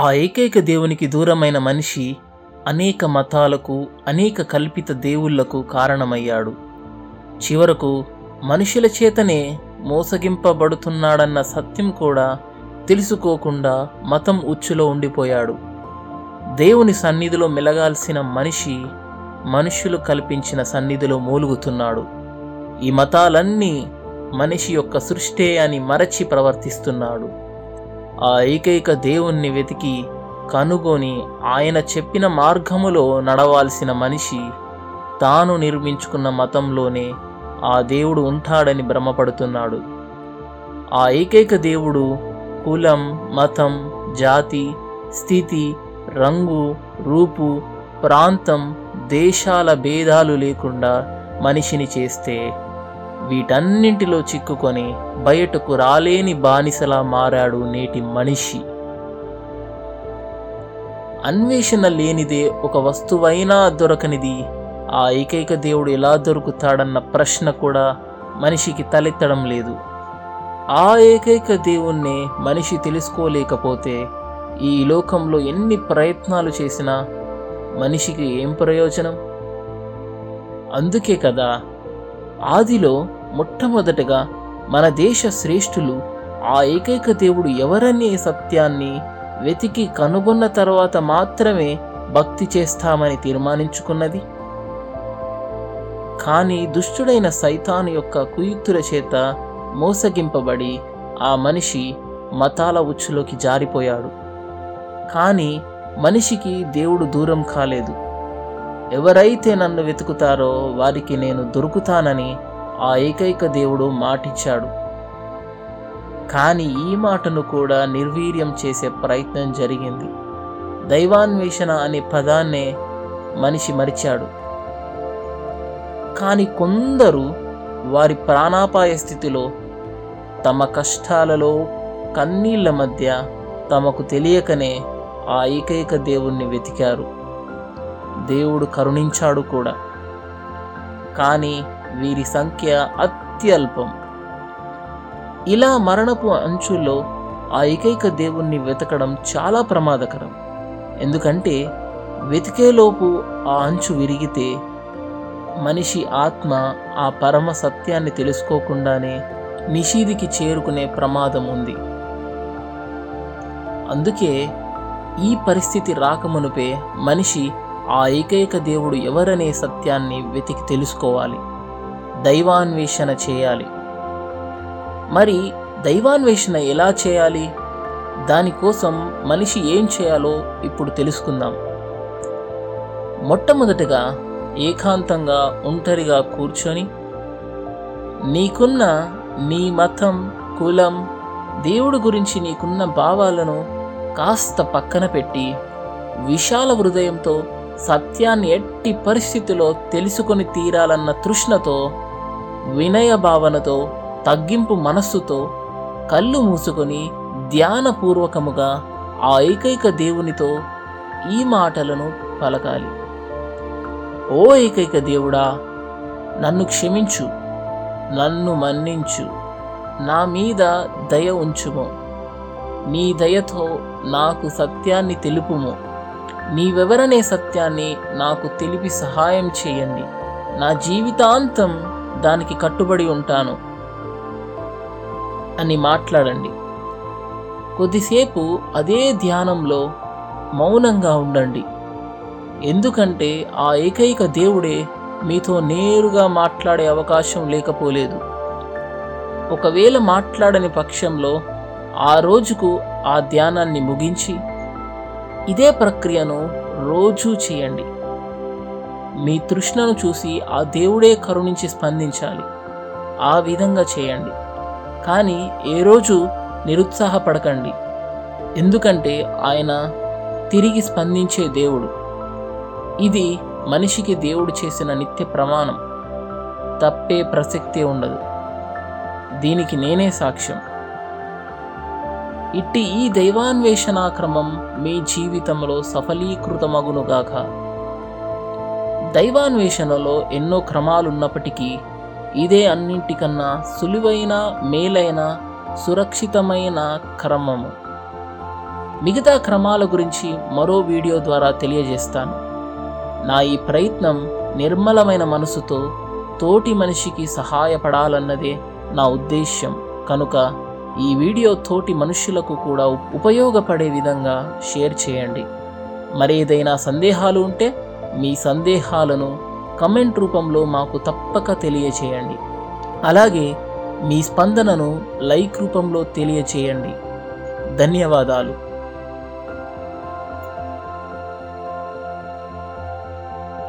ఆ ఏకైక దేవునికి దూరమైన మనిషి అనేక మతాలకు అనేక కల్పిత దేవుళ్ళకు కారణమయ్యాడు. చివరకు మనుషుల చేతనే మోసగింపబడుతున్నాడన్న సత్యం కూడా తెలుసుకోకుండా మతం ఉచ్చులో ఉండిపోయాడు. దేవుని సన్నిధిలో మెలగాల్సిన మనిషి మనుషులు కల్పించిన సన్నిధిలో మూలుగుతున్నాడు. ఈ మతాలన్నీ మనిషి యొక్క సృష్టే అని మరచి ప్రవర్తిస్తున్నాడు. ఆ ఏకైక దేవుణ్ణి వెతికి కనుగొని ఆయన చెప్పిన మార్గములో నడవాల్సిన మనిషి తాను నిర్మించుకున్న మతంలోనే ఆ దేవుడు ఉంటాడని భ్రమపడుతున్నాడు. ఆ ఏకైక దేవుడు కులం మతం జాతి స్థితి రంగు రూపు ప్రాంతం దేశాల భేదాలు లేకుండా మనిషిని చేస్తే వీటన్నింటిలో చిక్కుకొని బయటకు రాలేని బానిసలా మారాడు నేటి మనిషి. అన్వేషణ లేనిదే ఒక వస్తువైనా దొరకనిది. ఆ ఏకైక దేవుడు ఎలా దొరుకుతాడన్న ప్రశ్న కూడా మనిషికి తలెత్తడం లేదు. ఆ ఏకైక దేవుణ్ణే మనిషి తెలుసుకోలేకపోతే ఈ లోకంలో ఎన్ని ప్రయత్నాలు చేసినా మనిషికి ఏం ప్రయోజనం? అందుకే కదా ఆదిలో మొట్టమొదటగా మన దేశ శ్రేష్ఠులు ఆ ఏకైక దేవుడు ఎవరనే సత్యాన్ని వెతికి కనుగొన్న తర్వాత మాత్రమే భక్తి చేస్తామని తీర్మానించుకున్నది. కానీ దుష్టుడైన సైతాను యొక్క కుయుక్తుల చేత మోసగింపబడి ఆ మనిషి మతాల ఉచ్చులోకి జారిపోయాడు. కానీ మనిషికి దేవుడు దూరం కాలేదు. ఎవరైతే నన్ను వెతుకుతారో వారికి నేను దొరుకుతానని ఆ ఏకైక దేవుడు మాటిచ్చాడు. కానీ ఈ మాటను కూడా నిర్వీర్యం చేసే ప్రయత్నం జరిగింది. దైవాన్వేషణ అనే పదాన్నే మనిషి మరిచాడు. కానీ కొందరు వారి ప్రాణాపాయ స్థితిలో తమ కష్టాలలో కన్నీళ్ళ మధ్య తమకు తెలియకనే ఆ ఏకైక దేవుణ్ణి వెతికారు. దేవుడు కరుణించాడు కూడా. కానీ వీరి సంఖ్య అత్యల్పం. ఇలా మరణపు అంచుల్లో ఆ ఏకైక దేవుణ్ణి వెతకడం చాలా ప్రమాదకరం. ఎందుకంటే వెతికేలోపు ఆ అంచు విరిగితే మనిషి ఆత్మ ఆ పరమ సత్యాన్ని తెలుసుకోకుండానే నిషీదికి చేరుకునే ప్రమాదం ఉంది. అందుకే ఈ పరిస్థితి రాకమునుపే మనిషి ఆ ఏకైక దేవుడు ఎవరనే సత్యాన్ని వెతికి తెలుసుకోవాలి. దైవాన్వేషణ చేయాలి. మరి దైవాన్వేషణ ఎలా చేయాలి? దానికోసం మనిషి ఏం చేయాలో ఇప్పుడు తెలుసుకుందాం. మొట్టమొదటగా ఏకాంతంగా ఒంటరిగా కూర్చొని నీకున్న నీ మతం కులం దేవుడు గురించి నీకున్న భావాలను కాస్త పక్కన పెట్టి విశాల హృదయంతో సత్యాన్ని ఎట్టి పరిస్థితిలో తెలుసుకొని తీరాలన్న తృష్ణతో వినయ భావనతో తగ్గింపు మనస్సుతో కళ్ళు మూసుకొని ధ్యానపూర్వకముగా ఆ ఏకైక దేవునితో ఈ మాటలను పలకాలి. ఓ ఏకైక దేవుడా నన్ను క్షమించు నన్ను మన్నించు నా మీద దయ ఉంచుము. నీ దయతో నాకు సత్యాన్ని తెలుపుము. నీవెవరనే సత్యాన్ని నాకు తెలిపి సహాయం చేయండి. నా జీవితాంతం దానికి కట్టుబడి ఉంటాను అని మాట్లాడండి. కొద్దిసేపు అదే ధ్యానంలో మౌనంగా ఉండండి. ఎందుకంటే ఆ ఏకైక దేవుడే మీతో నేరుగా మాట్లాడే అవకాశం లేకపోలేదు. ఒకవేళ మాట్లాడని పక్షంలో ఆ రోజుకు ఆ ధ్యానాన్ని ముగించి ఇదే ప్రక్రియను రోజూ చేయండి. మీ తృష్ణను చూసి ఆ దేవుడే కరుణించి స్పందించాలి. ఆ విధంగా చేయండి. కానీ ఏ రోజు నిరుత్సాహపడకండి. ఎందుకంటే ఆయన తిరిగి స్పందించే దేవుడు. ఇది మనిషికి దేవుడు చేసిన నిత్య ప్రమాణం. తప్పే ప్రసక్తే ఉండదు. దీనికి నేనే సాక్ష్యం. ఇట్టి ఈ దైవాన్వేషణాక్రమం మీ జీవితంలో సఫలీకృతమగునుగాక. దైవాన్వేషణలో ఎన్నో క్రమాలున్నప్పటికీ ఇదే అన్నింటికన్నా సులువైన మేలైన సురక్షితమైన క్రమము. మిగతా క్రమాల గురించి మరో వీడియో ద్వారా తెలియజేస్తాను. నా ఈ ప్రయత్నం నిర్మలమైన మనసుతో తోటి మనిషికి సహాయపడాలన్నదే నా ఉద్దేశ్యం. కనుక ఈ వీడియో తోటి మనుష్యులకు కూడా ఉపయోగపడే విధంగా షేర్ చేయండి. మరేదైనా సందేహాలు ఉంటే మీ సందేహాలను కమెంట్ రూపంలో మాకు తప్పక తెలియచేయండి. అలాగే మీ స్పందనను లైక్ రూపంలో తెలియచేయండి. ధన్యవాదాలు.